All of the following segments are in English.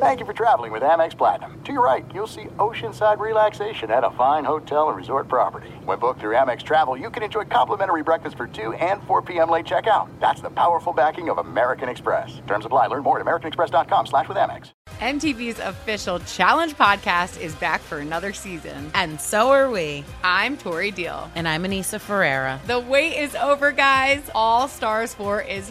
Thank you for traveling with Amex Platinum. To your right, you'll see oceanside relaxation at a fine hotel and resort property. When booked through Amex Travel, you can enjoy complimentary breakfast for 2 and 4 p.m. late checkout. That's the powerful backing of American Express. Terms apply. Learn more at americanexpress.com slash with Amex. MTV's official Challenge podcast is back for another season. And so are we. I'm Tori Deal. And I'm Anissa Ferreira. The wait is over, guys. All Stars 4 is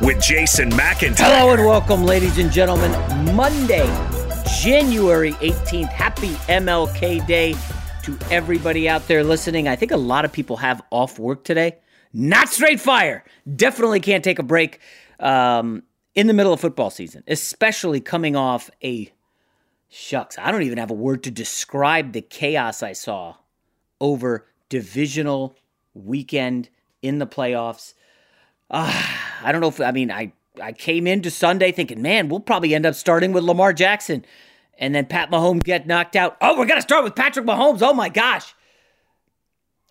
with Jason McIntyre. Hello and welcome, ladies and gentlemen. Monday, January 18th. Happy MLK Day to everybody out there listening. I think a lot of people have off work today. Not straight fire. Definitely can't take a break um, in the middle of football season, especially coming off a shucks. I don't even have a word to describe the chaos I saw over divisional weekend in the playoffs. Uh, I don't know if I mean I I came into Sunday thinking, man, we'll probably end up starting with Lamar Jackson, and then Pat Mahomes get knocked out. Oh, we're gonna start with Patrick Mahomes. Oh my gosh!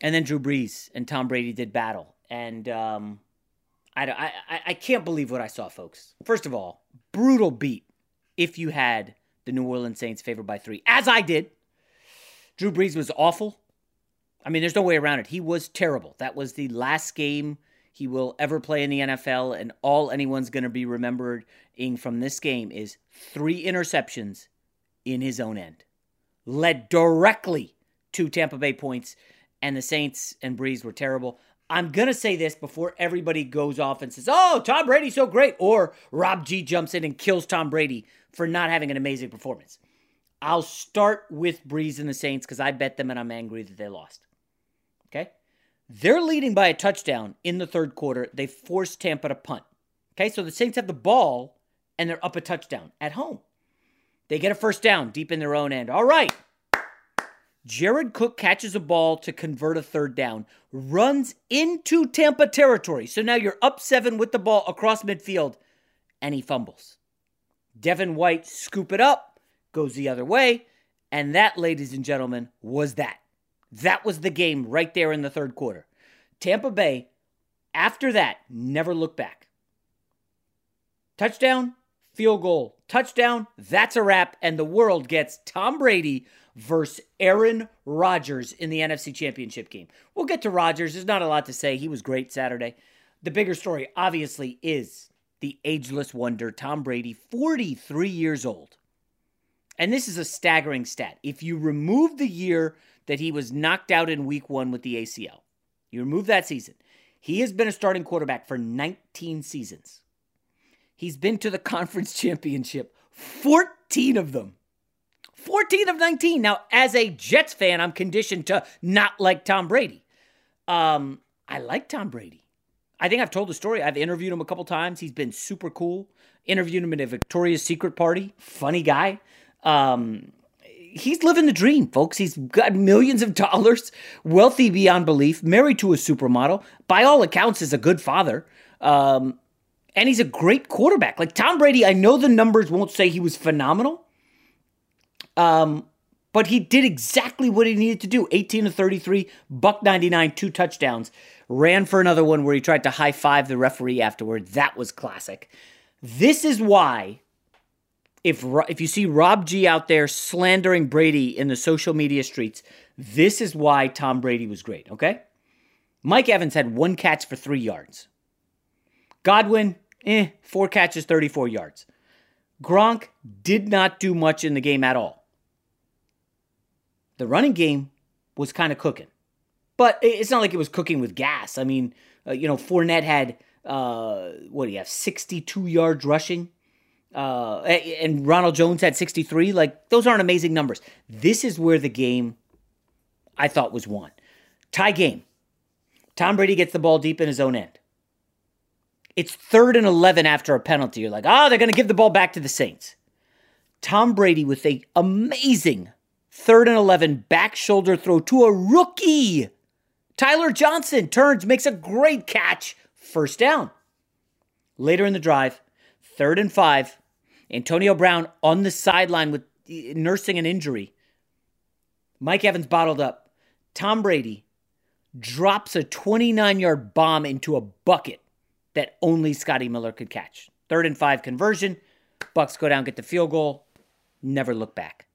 And then Drew Brees and Tom Brady did battle, and um, I, I I can't believe what I saw, folks. First of all, brutal beat. If you had the New Orleans Saints favored by three, as I did, Drew Brees was awful. I mean, there's no way around it. He was terrible. That was the last game he will ever play in the NFL, and all anyone's going to be remembering from this game is three interceptions in his own end. Led directly to Tampa Bay points, and the Saints and Brees were terrible. I'm going to say this before everybody goes off and says, oh, Tom Brady's so great, or Rob G jumps in and kills Tom Brady for not having an amazing performance. I'll start with Brees and the Saints because I bet them and I'm angry that they lost. Okay? They're leading by a touchdown in the third quarter. They force Tampa to punt. Okay, so the Saints have the ball and they're up a touchdown at home. They get a first down deep in their own end. All right. Jared Cook catches a ball to convert a third down, runs into Tampa territory. So now you're up seven with the ball across midfield, and he fumbles. Devin White scoop it up, goes the other way, and that, ladies and gentlemen, was that. That was the game right there in the third quarter. Tampa Bay After that, never look back. Touchdown, field goal, touchdown, that's a wrap, and the world gets Tom Brady versus Aaron Rodgers in the NFC Championship game. We'll get to Rodgers. There's not a lot to say. He was great Saturday. The bigger story, obviously, is the ageless wonder, Tom Brady, 43 years old. And this is a staggering stat. If you remove the year that he was knocked out in week one with the ACL, you remove that season, he has been a starting quarterback for 19 seasons. He's been to the conference championship, 14 of them. 14 of 19. Now, as a Jets fan, I'm conditioned to not like Tom Brady. Um, I like Tom Brady. I think I've told the story. I've interviewed him a couple times. He's been super cool. Interviewed him at a Victoria's Secret party. Funny guy. Um, he's living the dream, folks. He's got millions of dollars, wealthy beyond belief, married to a supermodel. By all accounts, is a good father. Um, and he's a great quarterback. Like Tom Brady, I know the numbers won't say he was phenomenal. Um, but he did exactly what he needed to do 18 to 33, buck 99, two touchdowns. Ran for another one where he tried to high five the referee afterward. That was classic. This is why if if you see Rob G out there slandering Brady in the social media streets, this is why Tom Brady was great, okay? Mike Evans had one catch for 3 yards. Godwin, eh, four catches, 34 yards. Gronk did not do much in the game at all. The running game was kind of cooking. But it's not like it was cooking with gas. I mean, uh, you know, Fournette had, uh, what do you have, 62 yards rushing? Uh, and Ronald Jones had 63. Like, those aren't amazing numbers. This is where the game, I thought, was won. Tie game. Tom Brady gets the ball deep in his own end. It's third and 11 after a penalty. You're like, oh, they're going to give the ball back to the Saints. Tom Brady with a amazing third and 11 back shoulder throw to a rookie. Tyler Johnson turns, makes a great catch, first down. Later in the drive, third and five, Antonio Brown on the sideline with eh, nursing an injury. Mike Evans bottled up. Tom Brady drops a 29 yard bomb into a bucket that only Scotty Miller could catch. Third and five conversion. Bucks go down, get the field goal, never look back.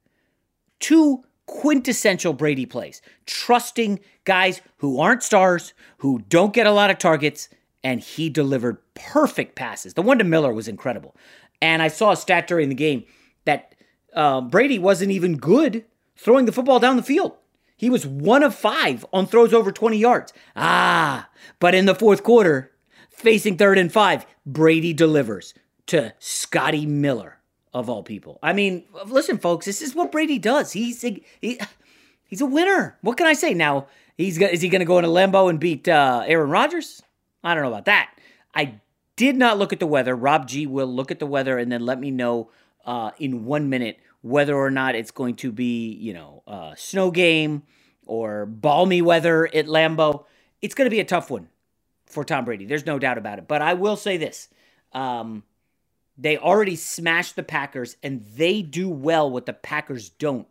Two quintessential Brady plays, trusting guys who aren't stars, who don't get a lot of targets, and he delivered perfect passes. The one to Miller was incredible. And I saw a stat during the game that uh, Brady wasn't even good throwing the football down the field. He was one of five on throws over 20 yards. Ah, but in the fourth quarter, facing third and five, Brady delivers to Scotty Miller of all people. I mean, listen, folks, this is what Brady does. He's a, he, he's a winner. What can I say now? He's is he going to go into Lambeau and beat uh, Aaron Rodgers? I don't know about that. I did not look at the weather. Rob G will look at the weather and then let me know uh, in one minute whether or not it's going to be, you know, a snow game or balmy weather at Lambeau. It's going to be a tough one for Tom Brady. There's no doubt about it. But I will say this. Um, they already smashed the Packers, and they do well what the Packers don't,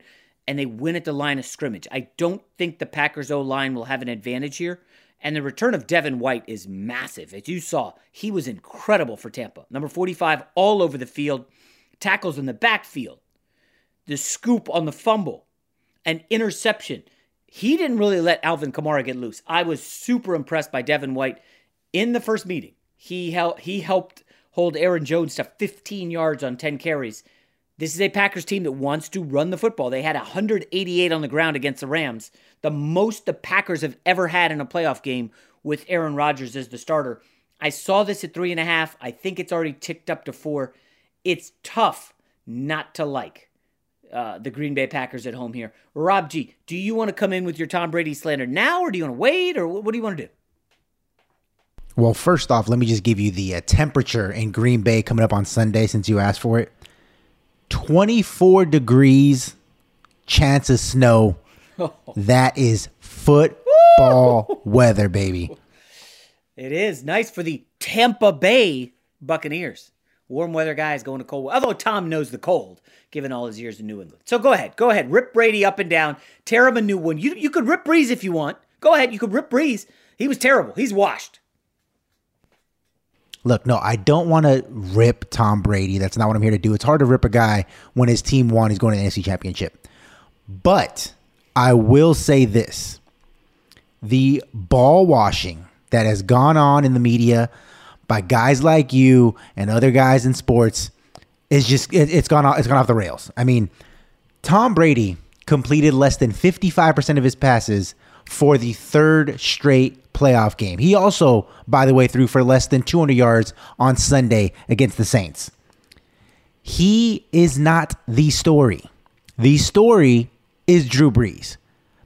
and they win at the line of scrimmage. I don't think the Packers O line will have an advantage here. And the return of Devin White is massive. As you saw, he was incredible for Tampa. Number 45 all over the field, tackles in the backfield, the scoop on the fumble, an interception. He didn't really let Alvin Kamara get loose. I was super impressed by Devin White in the first meeting. He helped he helped hold Aaron Jones to 15 yards on 10 carries. This is a Packers team that wants to run the football. They had 188 on the ground against the Rams, the most the Packers have ever had in a playoff game with Aaron Rodgers as the starter. I saw this at three and a half. I think it's already ticked up to four. It's tough not to like uh, the Green Bay Packers at home here. Rob G, do you want to come in with your Tom Brady slander now, or do you want to wait, or what do you want to do? Well, first off, let me just give you the uh, temperature in Green Bay coming up on Sunday since you asked for it. 24 degrees, chance of snow. That is football weather, baby. It is nice for the Tampa Bay Buccaneers. Warm weather guys going to cold. Although Tom knows the cold, given all his years in New England. So go ahead, go ahead, rip Brady up and down, tear him a new one. You you could rip Brees if you want. Go ahead, you could rip Brees. He was terrible. He's washed. Look, no, I don't want to rip Tom Brady. That's not what I'm here to do. It's hard to rip a guy when his team won. He's going to the NFC Championship. But I will say this the ball washing that has gone on in the media by guys like you and other guys in sports is just it, has gone off, it's gone off the rails. I mean, Tom Brady completed less than 55% of his passes for the third straight playoff game. He also, by the way, threw for less than 200 yards on Sunday against the Saints. He is not the story. The story is Drew Brees.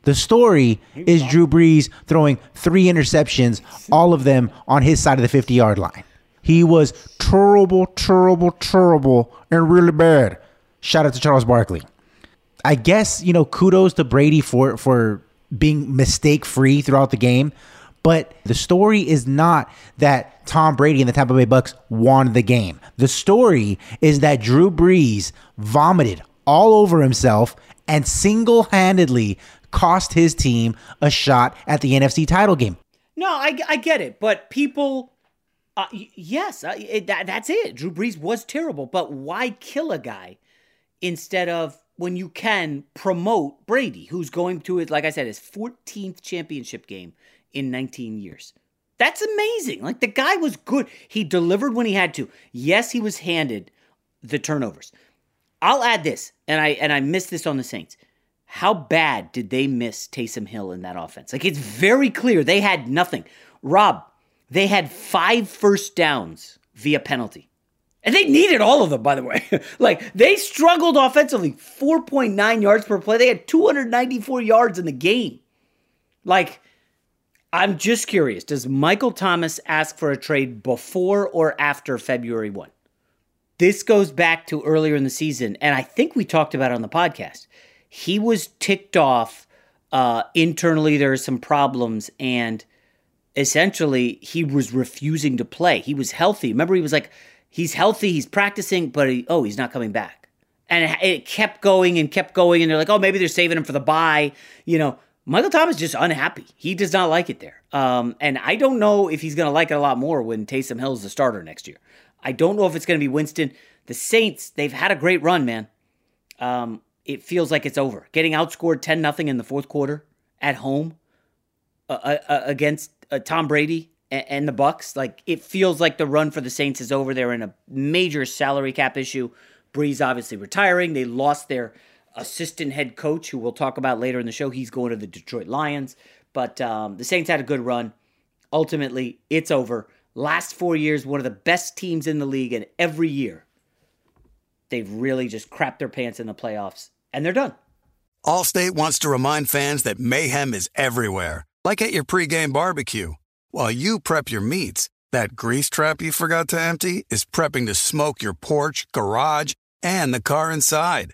The story is Drew Brees throwing three interceptions, all of them on his side of the 50 yard line. He was terrible, terrible, terrible, and really bad. Shout out to Charles Barkley. I guess, you know, kudos to Brady for for being mistake free throughout the game. But the story is not that Tom Brady and the Tampa Bay Bucks won the game. The story is that Drew Brees vomited all over himself and single handedly cost his team a shot at the NFC title game. No, I, I get it, but people, uh, yes, uh, it, that, that's it. Drew Brees was terrible, but why kill a guy instead of when you can promote Brady, who's going to like I said, his 14th championship game in 19 years? That's amazing. Like the guy was good. He delivered when he had to. Yes, he was handed the turnovers. I'll add this, and I and I missed this on the Saints how bad did they miss Taysom Hill in that offense? Like it's very clear they had nothing. Rob, they had five first downs via penalty. And they needed all of them, by the way. like they struggled offensively, 4.9 yards per play. They had 294 yards in the game. Like, I'm just curious does Michael Thomas ask for a trade before or after February 1? This goes back to earlier in the season, and I think we talked about it on the podcast he was ticked off uh, internally. There are some problems, and essentially he was refusing to play. He was healthy. Remember, he was like, he's healthy, he's practicing, but he, oh, he's not coming back. And it, it kept going and kept going, and they're like, oh, maybe they're saving him for the bye. You know, Michael Thomas is just unhappy. He does not like it there. Um, and I don't know if he's going to like it a lot more when Taysom Hill is the starter next year. I don't know if it's going to be Winston. The Saints, they've had a great run, man. Um, it feels like it's over. Getting outscored 10 nothing in the fourth quarter at home uh, uh, uh against uh, Tom Brady and, and, the Bucks, like it feels like the run for the Saints is over. They're in a major salary cap issue. Brees obviously retiring. They lost their assistant head coach, who we'll talk about later in the show. He's going to the Detroit Lions. But um, the Saints had a good run. Ultimately, it's over. Last four years, one of the best teams in the league, and every year they've really just crapped their pants in the playoffs and they're done. Allstate wants to remind fans that mayhem is everywhere, like at your pregame barbecue. While you prep your meats, that grease trap you forgot to empty is prepping to smoke your porch, garage, and the car inside.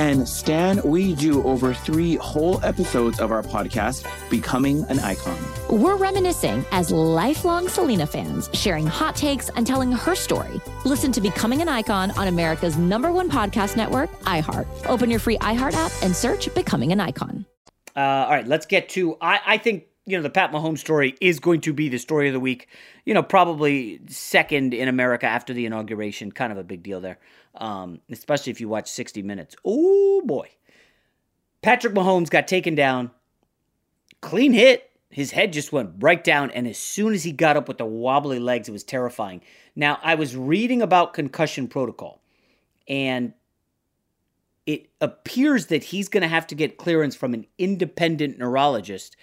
And Stan, we do over three whole episodes of our podcast, Becoming an Icon. We're reminiscing as lifelong Selena fans, sharing hot takes and telling her story. Listen to Becoming an Icon on America's number one podcast network, iHeart. Open your free iHeart app and search Becoming an Icon. Uh, all right, let's get to. I, I think you know the Pat Mahomes story is going to be the story of the week. You know, probably second in America after the inauguration. Kind of a big deal there, um, especially if you watch 60 Minutes. Oh boy, Patrick Mahomes got taken down, clean hit. His head just went right down, and as soon as he got up with the wobbly legs, it was terrifying. Now, I was reading about concussion protocol, and it appears that he's going to have to get clearance from an independent neurologist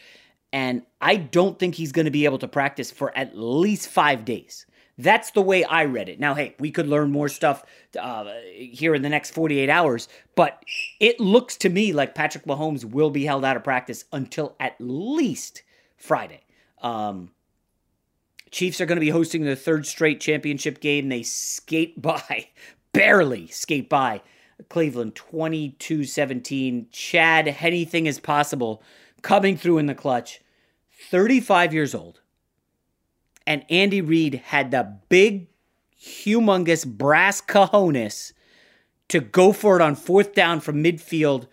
and I don't think he's going to be able to practice for at least five days. That's the way I read it. Now, hey, we could learn more stuff uh, here in the next 48 hours, but it looks to me like Patrick Mahomes will be held out of practice until at least Friday. Um, Chiefs are going to be hosting their third straight championship game. They skate by, barely skate by Cleveland 22 17. Chad, anything is possible coming through in the clutch. 35 years old. And Andy Reid had the big, humongous brass cojones to go for it on fourth down from midfield.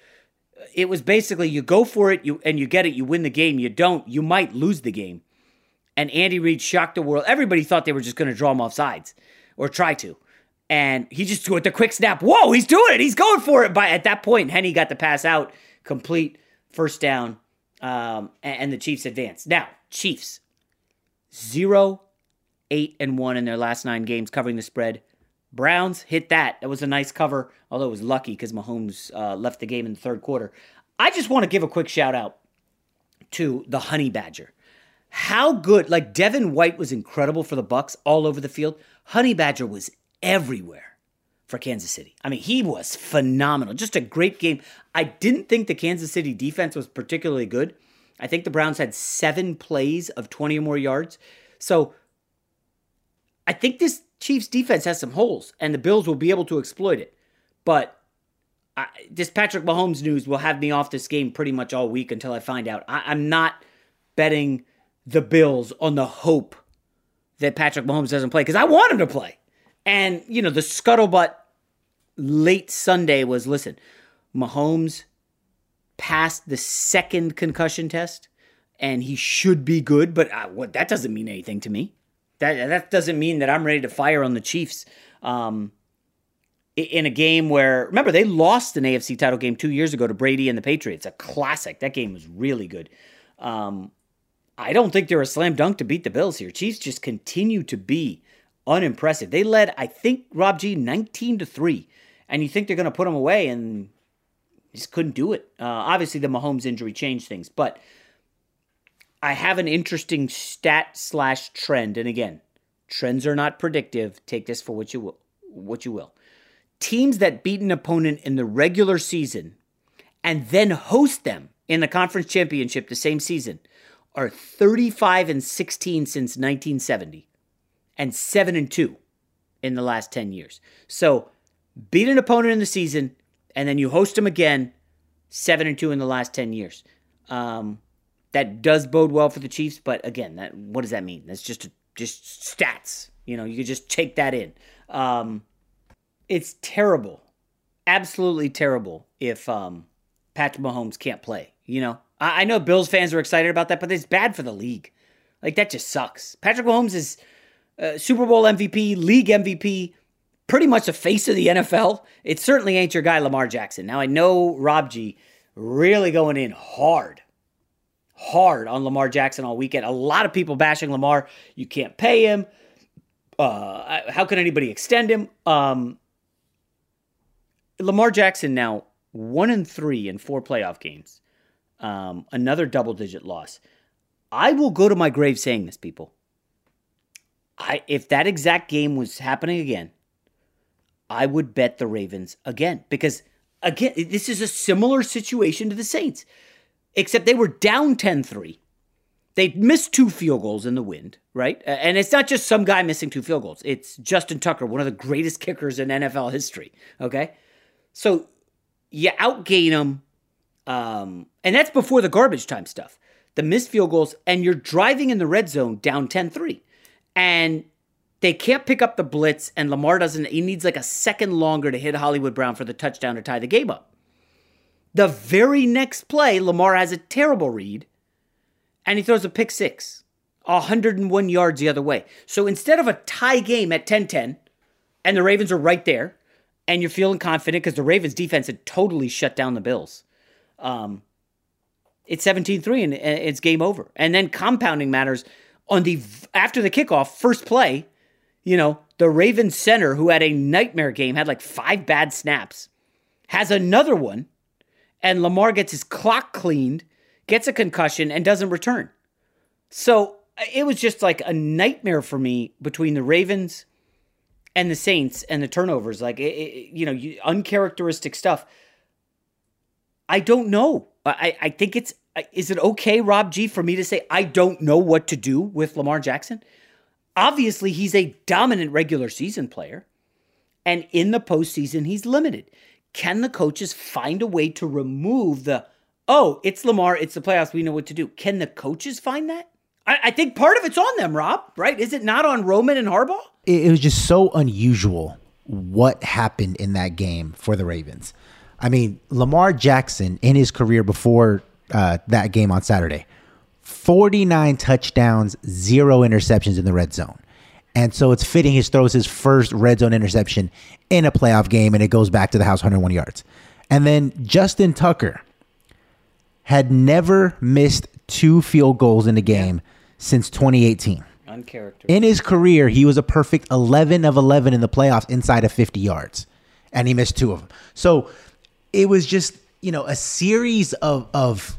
It was basically you go for it, you and you get it, you win the game. You don't, you might lose the game. And Andy Reid shocked the world. Everybody thought they were just going to draw him off sides or try to. And he just with the quick snap. Whoa, he's doing it. He's going for it. But at that point, Henne got the pass out, complete first down um, and the Chiefs advance. Now, Chiefs zero, eight, and one in their last nine games covering the spread. Browns hit that. That was a nice cover, although it was lucky because Mahomes uh, left the game in the third quarter. I just want to give a quick shout out to the Honey Badger. How good! Like Devin White was incredible for the Bucks all over the field. Honey Badger was everywhere for Kansas City. I mean, he was phenomenal. Just a great game. I didn't think the Kansas City defense was particularly good. I think the Browns had seven plays of 20 or more yards. So I think this Chiefs defense has some holes, and the Bills will be able to exploit it. But I, this Patrick Mahomes news will have me off this game pretty much all week until I find out. I, I'm not betting the Bills on the hope that Patrick Mahomes doesn't play because I want him to play. And, you know, the scuttlebutt late Sunday was listen, Mahomes passed the second concussion test and he should be good, but uh, what that doesn't mean anything to me. That that doesn't mean that I'm ready to fire on the Chiefs. Um, in a game where remember they lost an AFC title game two years ago to Brady and the Patriots, a classic. That game was really good. Um, I don't think they're a slam dunk to beat the Bills here. Chiefs just continue to be unimpressive. They led, I think, Rob G, 19 to 3. And you think they're going to put them away, and just couldn't do it. Uh, obviously, the Mahomes injury changed things, but I have an interesting stat slash trend. And again, trends are not predictive. Take this for what you will. What you will. Teams that beat an opponent in the regular season and then host them in the conference championship the same season are 35 and 16 since 1970 and 7 and 2 in the last 10 years. So beat an opponent in the season and then you host them again 7 and 2 in the last 10 years. Um, that does bode well for the Chiefs, but again, that what does that mean? That's just just stats. You know, you could just take that in. Um, it's terrible, absolutely terrible if um, Patrick Mahomes can't play. You know, I, I know Bills fans are excited about that, but it's bad for the league. Like that just sucks. Patrick Mahomes is uh, Super Bowl MVP, league MVP, pretty much the face of the NFL. It certainly ain't your guy Lamar Jackson. Now I know Rob G really going in hard hard on Lamar Jackson all weekend. A lot of people bashing Lamar. You can't pay him. Uh, how can anybody extend him? Um, Lamar Jackson now one and three in four playoff games. Um, another double digit loss. I will go to my grave saying this, people. I if that exact game was happening again, I would bet the Ravens again because again this is a similar situation to the Saints except they were down 10 3. They missed two field goals in the wind, right? And it's not just some guy missing two field goals. It's Justin Tucker, one of the greatest kickers in NFL history. Okay. So you outgain them. Um, and that's before the garbage time stuff, the missed field goals, and you're driving in the red zone down 10 3. And they can't pick up the blitz, and Lamar doesn't, he needs like a second longer to hit Hollywood Brown for the touchdown to tie the game up. The very next play, Lamar has a terrible read and he throws a pick six, 101 yards the other way. So instead of a tie game at 10 10, and the Ravens are right there, and you're feeling confident because the Ravens defense had totally shut down the Bills. Um, it's 17 3 and it's game over. And then compounding matters on the after the kickoff, first play, you know, the Ravens center who had a nightmare game, had like five bad snaps, has another one and Lamar gets his clock cleaned, gets a concussion, and doesn't return. So uh, it was just like a nightmare for me between the Ravens and the Saints and the turnovers. Like, it, it, you know, uncharacteristic stuff. I don't know. I, I think it's, uh, is it okay, Rob G, for me to say I don't know what to do with Lamar Jackson? Obviously, he's a dominant regular season player. And in the postseason, he's limited. Can the coaches find a way to remove the, oh, it's Lamar, it's the playoffs, we know what to do? Can the coaches find that? I, I think part of it's on them, Rob, right? Is it not on Roman and Harbaugh? It, it was just so unusual what happened in that game for the Ravens. I mean, Lamar Jackson in his career before uh, that game on Saturday, 49 touchdowns, zero interceptions in the red zone. And so it's fitting he throws his first red zone interception in a playoff game and it goes back to the house 101 yards. And then Justin Tucker had never missed two field goals in a game since 2018. Uncharacteristic. In his career, he was a perfect 11 of 11 in the playoffs inside of 50 yards, and he missed two of them. So it was just, you know, a series of, of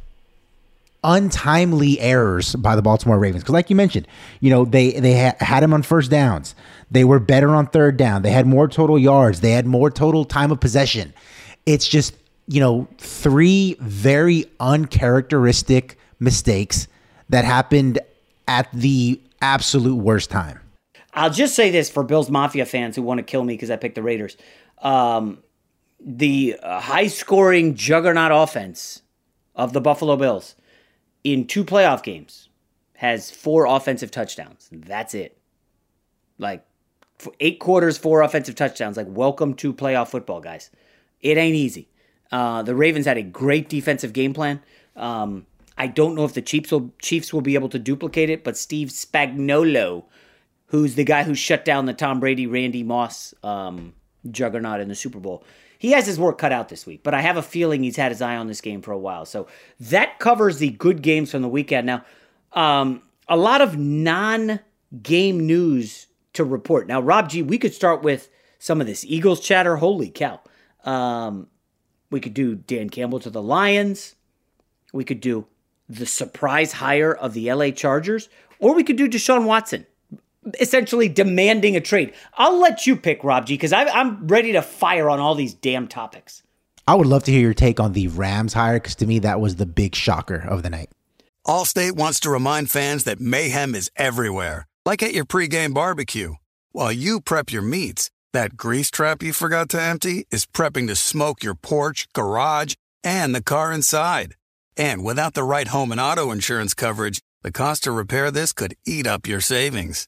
untimely errors by the Baltimore Ravens. Because, like you mentioned, you know they they ha- had him on first downs. They were better on third down. They had more total yards. They had more total time of possession. It's just you know three very uncharacteristic mistakes that happened at the absolute worst time. I'll just say this for Bills Mafia fans who want to kill me because I picked the Raiders. Um, the uh, high scoring juggernaut offense of the Buffalo Bills in two playoff games has four offensive touchdowns. That's it. Like eight quarters, four offensive touchdowns. Like welcome to playoff football, guys. It ain't easy. Uh, the Ravens had a great defensive game plan. Um, I don't know if the Chiefs will Chiefs will be able to duplicate it, but Steve Spagnuolo, who's the guy who shut down the Tom Brady Randy Moss um, juggernaut in the Super Bowl, he has his work cut out this week, but I have a feeling he's had his eye on this game for a while. So that covers the good games from the weekend. Now, um, a lot of non game news to report. Now, Rob G, we could start with some of this Eagles chatter. Holy cow. Um, we could do Dan Campbell to the Lions. We could do the surprise hire of the LA Chargers, or we could do Deshaun Watson essentially demanding a trade. I'll let you pick, Rob G, because I'm ready to fire on all these damn topics. I would love to hear your take on the Rams hire because to me that was the big shocker of the night. Allstate wants to remind fans that mayhem is everywhere, like at your pregame barbecue. While you prep your meats, that grease trap you forgot to empty is prepping to smoke your porch, garage, and the car inside. And without the right home and auto insurance coverage, the cost to repair this could eat up your savings.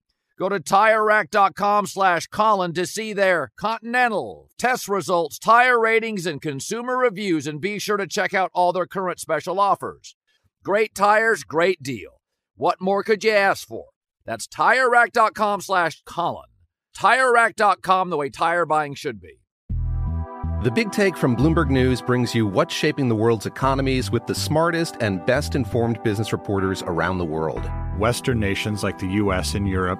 Go to TireRack.com slash Colin to see their Continental, test results, tire ratings, and consumer reviews, and be sure to check out all their current special offers. Great tires, great deal. What more could you ask for? That's TireRack.com slash Colin. TireRack.com, the way tire buying should be. The Big Take from Bloomberg News brings you what's shaping the world's economies with the smartest and best informed business reporters around the world. Western nations like the US and Europe.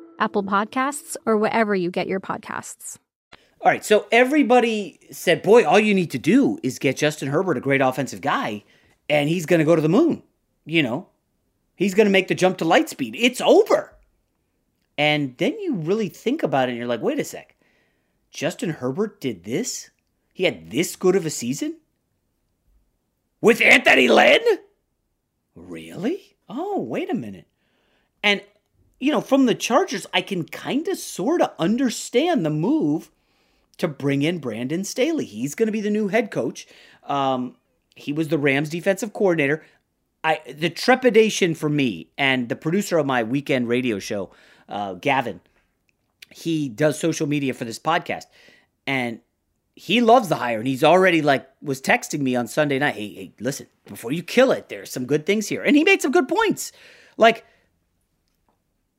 Apple Podcasts, or wherever you get your podcasts. All right, so everybody said, boy, all you need to do is get Justin Herbert, a great offensive guy, and he's going to go to the moon. You know, he's going to make the jump to light speed. It's over. And then you really think about it and you're like, wait a sec. Justin Herbert did this? He had this good of a season? With Anthony Lynn? Really? Oh, wait a minute. And, you know, from the Chargers, I can kind of sort of understand the move to bring in Brandon Staley. He's going to be the new head coach. Um, he was the Rams defensive coordinator. I the trepidation for me and the producer of my weekend radio show, uh, Gavin. He does social media for this podcast, and he loves the hire. And he's already like was texting me on Sunday night. Hey, hey, listen, before you kill it, there's some good things here, and he made some good points. Like,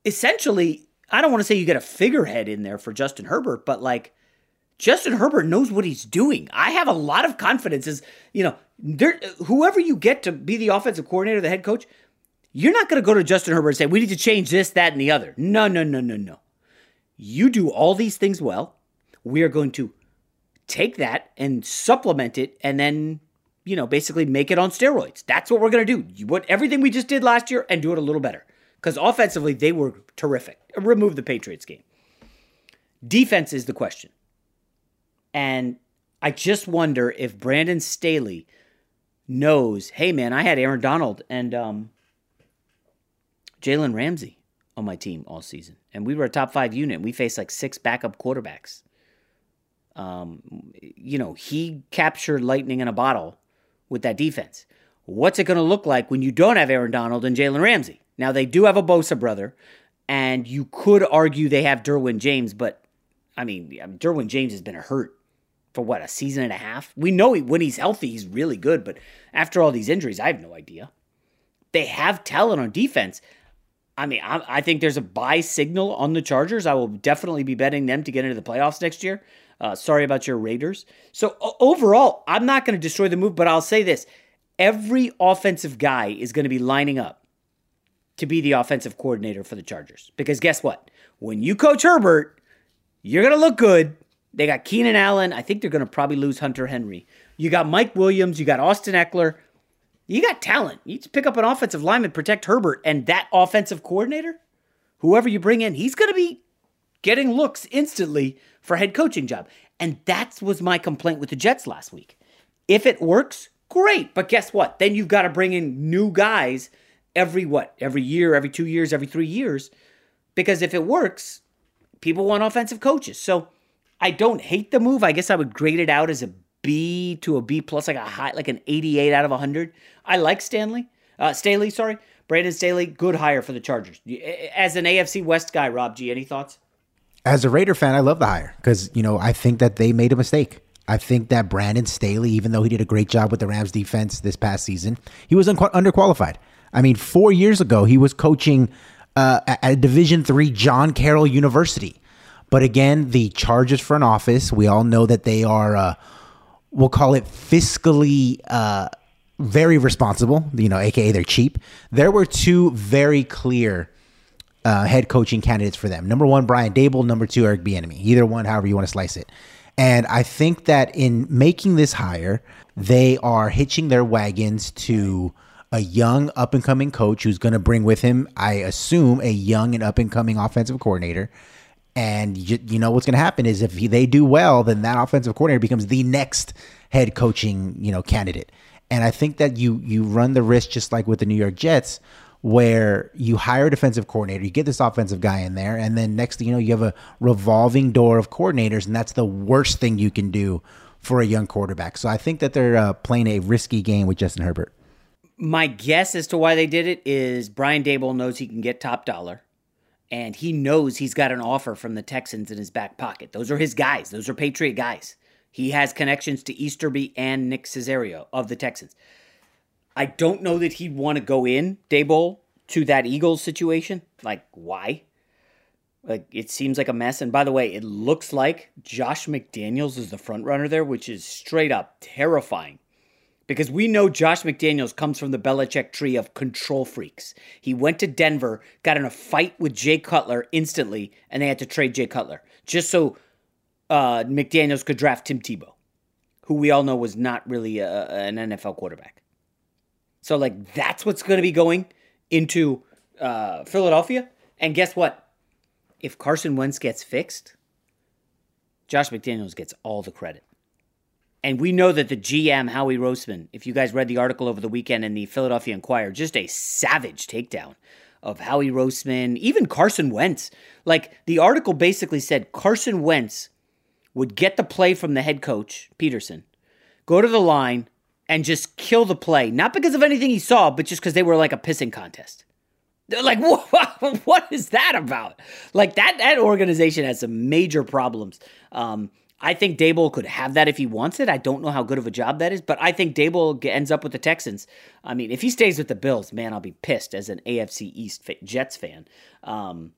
essentially, I don't want to say you get a figurehead in there for Justin Herbert, but like Justin Herbert knows what he's doing. I have a lot of confidence as, you know, there, whoever you get to be the offensive coordinator, the head coach, you're not going to go to Justin Herbert and say, we need to change this, that, and the other. No, no, no, no, no. You do all these things well. We are going to take that and supplement it and then, you know, basically make it on steroids. That's what we're going to do. You everything we just did last year and do it a little better. Because offensively, they were terrific. Remove the Patriots game. Defense is the question. And I just wonder if Brandon Staley knows, hey man, I had Aaron Donald and um, Jalen Ramsey on my team all season, and we were a top five unit. We faced like six backup quarterbacks. Um, you know, he captured lightning in a bottle with that defense. What's it going to look like when you don't have Aaron Donald and Jalen Ramsey? Now they do have a Bosa brother, and you could argue they have Derwin James, but I mean, Derwin James has been hurt for what a season and a half. We know he, when he's healthy, he's really good, but after all these injuries, I have no idea. They have talent on defense. I mean, I, I think there's a buy signal on the Chargers. I will definitely be betting them to get into the playoffs next year. Uh, sorry about your Raiders. So overall, I'm not going to destroy the move, but I'll say this: every offensive guy is going to be lining up to be the offensive coordinator for the Chargers. Because guess what? When you coach Herbert, you're going to look good they got Keenan Allen. I think they're going to probably lose Hunter Henry. You got Mike Williams. You got Austin Ekeler. You got talent. You pick up an offensive lineman, protect Herbert, and that offensive coordinator, whoever you bring in, he's going to be getting looks instantly for head coaching job. And that was my complaint with the Jets last week. If it works, great. But guess what? Then you've got to bring in new guys every what? Every year, every two years, every three years. Because if it works, people want offensive coaches. So I don't hate the move. I guess I would grade it out as a B to a B plus, like a high, like an 88 out of 100. I like Stanley, uh, Staley, sorry, Brandon Staley. Good hire for the Chargers. As an AFC West guy, Rob G, any thoughts? As a Raider fan, I love the hire because you know I think that they made a mistake. I think that Brandon Staley, even though he did a great job with the Rams defense this past season, he was un- underqualified. I mean, four years ago, he was coaching uh, at Division three John Carroll University. But again, the Chargers front office, we all know that they are, uh, we'll call it fiscally uh, very responsible, you know, aka they're cheap. There were two very clear uh, head coaching candidates for them. Number one, Brian Daboll. Number two, Eric Bieniemy. Either one, however you want to slice it. And I think that in making this hire, they are hitching their wagons to a young up and coming coach who's going to bring with him, I assume, a young and up and coming offensive coordinator and you, you know what's going to happen is if they do well, then that offensive coordinator becomes the next head coaching you know candidate. And I think that you you run the risk just like with the New York Jets, where you hire a defensive coordinator, you get this offensive guy in there, and then next thing you know, you have a revolving door of coordinators, and that's the worst thing you can do for a young quarterback. So I think that they're uh, playing a risky game with Justin Herbert. My guess as to why they did it is Brian Daboll knows he can get top dollar and he knows he's got an offer from the Texans in his back pocket. Those are his guys. Those are Patriot guys. He has connections to Easterby and Nick Caserio of the Texans. I don't know that he'd want to go in Daboll to that Eagles situation. Like, why? Like, it seems like a mess. And by the way, it looks like Josh McDaniels is the front runner there, which is straight up terrifying because we know Josh McDaniels comes from the Belichick tree of control freaks. He went to Denver, got in a fight with Jay Cutler instantly, and they had to trade Jay Cutler just so uh, McDaniels could draft Tim Tebow, who we all know was not really a, an NFL quarterback. So, like, that's what's going to be going into uh, Philadelphia. And guess what? If Carson Wentz gets fixed, Josh McDaniels gets all the credit. And we know that the GM, Howie Roseman, if you guys read the article over the weekend in the Philadelphia Inquirer, just a savage takedown of Howie Roseman, even Carson Wentz. Like the article basically said Carson Wentz would get the play from the head coach, Pederson, go to the line and just kill the play, not because of anything he saw, but just because they were like a pissing contest. They're like, what, is that about? Like that that organization has some major problems. Um, I think Daboll could have that if he wants it. I don't know how good of a job that is, but I think Daboll ends up with the Texans. I mean, if he stays with the Bills, man, I'll be pissed as an AFC East Jets fan. Um,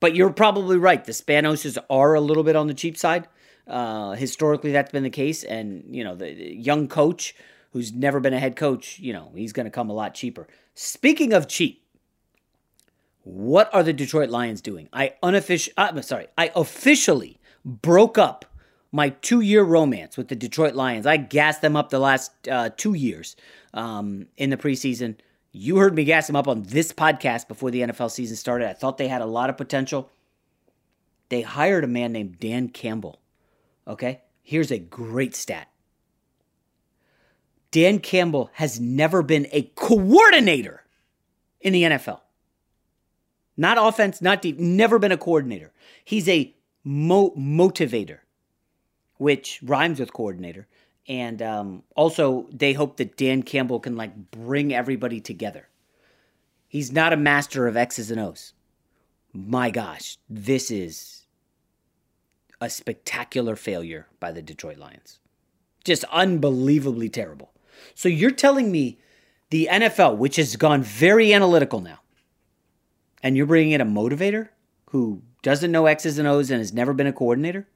But you're probably right. The Spanoses are a little bit on the cheap side. Uh, historically, that's been the case. And, you know, the young coach who's never been a head coach, you know, he's going to come a lot cheaper. Speaking of cheap, what are the Detroit Lions doing? I unofficial, uh, sorry, I officially broke up my two-year romance with the Detroit Lions. I gassed them up the last uh, two years um, in the preseason. You heard me gas them up on this podcast before the NFL season started. I thought they had a lot of potential. They hired a man named Dan Campbell. Okay, here's a great stat. Dan Campbell has never been a coordinator in the NFL. Not offense, not deep, never been a coordinator. He's a mo- motivator, which rhymes with coordinator. And um, also, they hope that Dan Campbell can like bring everybody together. He's not a master of X's and O's. My gosh, this is a spectacular failure by the Detroit Lions. Just unbelievably terrible. So you're telling me the NFL, which has gone very analytical now, and you're bringing in a motivator who doesn't know X's and O's and has never been a coordinator?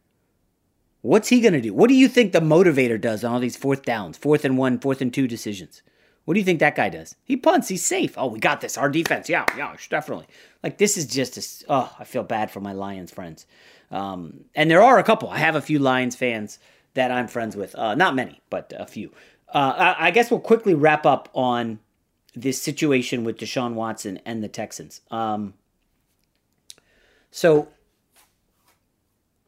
What's he going to do? What do you think the motivator does on all these fourth downs, fourth and one, fourth and two decisions? What do you think that guy does? He punts. He's safe. Oh, we got this. Our defense. Yeah, yeah, definitely. Like this is just a, oh, I feel bad for my Lions friends. Um, and there are a couple. I have a few Lions fans that I'm friends with. Uh, not many, but a few. Uh, I, I, guess we'll quickly wrap up on this situation with Deshaun Watson and the Texans. Um, so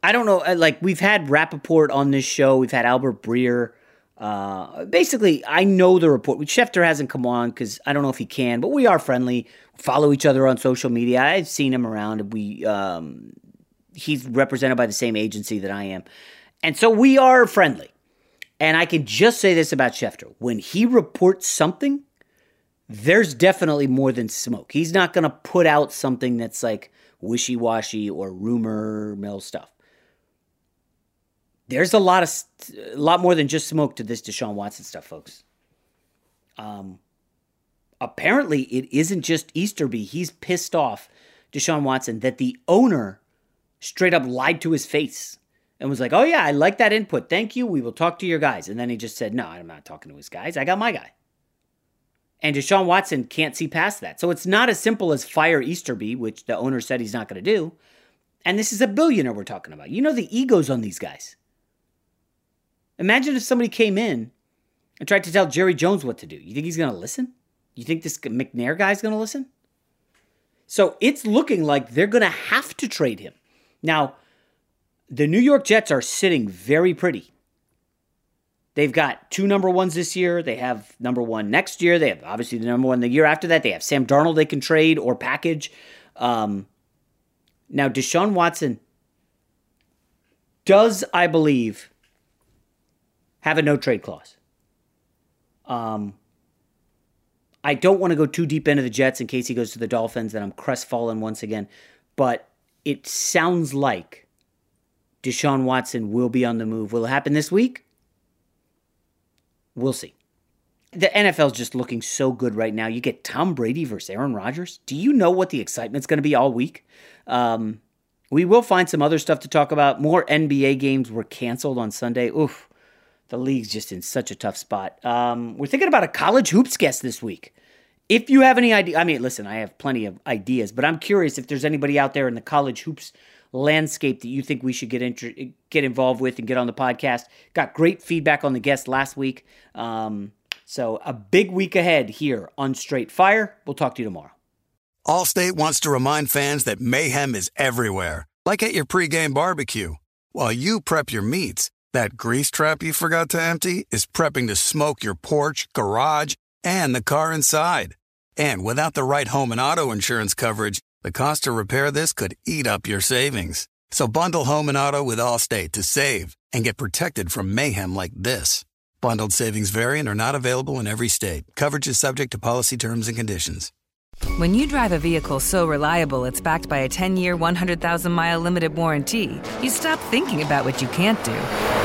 I don't know. Uh, like we've had Rappaport on this show. We've had Albert Breer. Uh, basically, I know the report. Schefter hasn't come on because I don't know if he can, but we are friendly. Follow each other on social media. I've seen him around. We um, he's represented by the same agency that I am, and so we are friendly. And I can just say this about Schefter: when he reports something, there's definitely more than smoke. He's not going to put out something that's like wishy washy or rumor mill stuff there's a lot of a lot more than just smoke to this Deshaun Watson stuff, folks. Um, apparently, it isn't just Easterby. He's pissed off Deshaun Watson that the owner straight up lied to his face and was like, "Oh yeah, I like that input. Thank you. We will talk to your guys." And then he just said, "No, I'm not talking to his guys. I got my guy." And Deshaun Watson can't see past that. So it's not as simple as fire Easterby, which the owner said he's not going to do. And this is a billionaire we're talking about. You know the egos on these guys. Imagine if somebody came in and tried to tell Jerry Jones what to do. You think he's going to listen? You think this McNair guy's going to listen? So it's looking like they're going to have to trade him. Now, the New York Jets are sitting very pretty. They've got two number ones this year. They have number one next year. They have obviously the number one the year after that. They have Sam Darnold they can trade or package. Um, now, Deshaun Watson does, I believe, have a no trade clause. Um, I don't want to go too deep into the Jets in case he goes to the Dolphins, then I'm crestfallen once again. But it sounds like Deshaun Watson will be on the move. Will it happen this week? We'll see. The NFL is just looking so good right now. You get Tom Brady versus Aaron Rodgers. Do you know what the excitement's going to be all week? Um, we will find some other stuff to talk about. More NBA games were canceled on Sunday. Oof the league's just in such a tough spot. Um, we're thinking about a college hoops guest this week. If you have any idea, I mean, listen, I have plenty of ideas, but I'm curious if there's anybody out there in the college hoops landscape that you think we should get inter- get involved with and get on the podcast. Got great feedback on the guest last week. Um, so a big week ahead here on Straight Fire. We'll talk to you tomorrow. Allstate wants to remind fans that mayhem is everywhere, like at your pregame barbecue. While you prep your meats that grease trap you forgot to empty is prepping to smoke your porch, garage, and the car inside. And without the right home and auto insurance coverage, the cost to repair this could eat up your savings. So bundle home and auto with Allstate to save and get protected from mayhem like this. Bundled savings variant are not available in every state. Coverage is subject to policy terms and conditions. When you drive a vehicle so reliable it's backed by a 10 year, 100,000 mile limited warranty, you stop thinking about what you can't do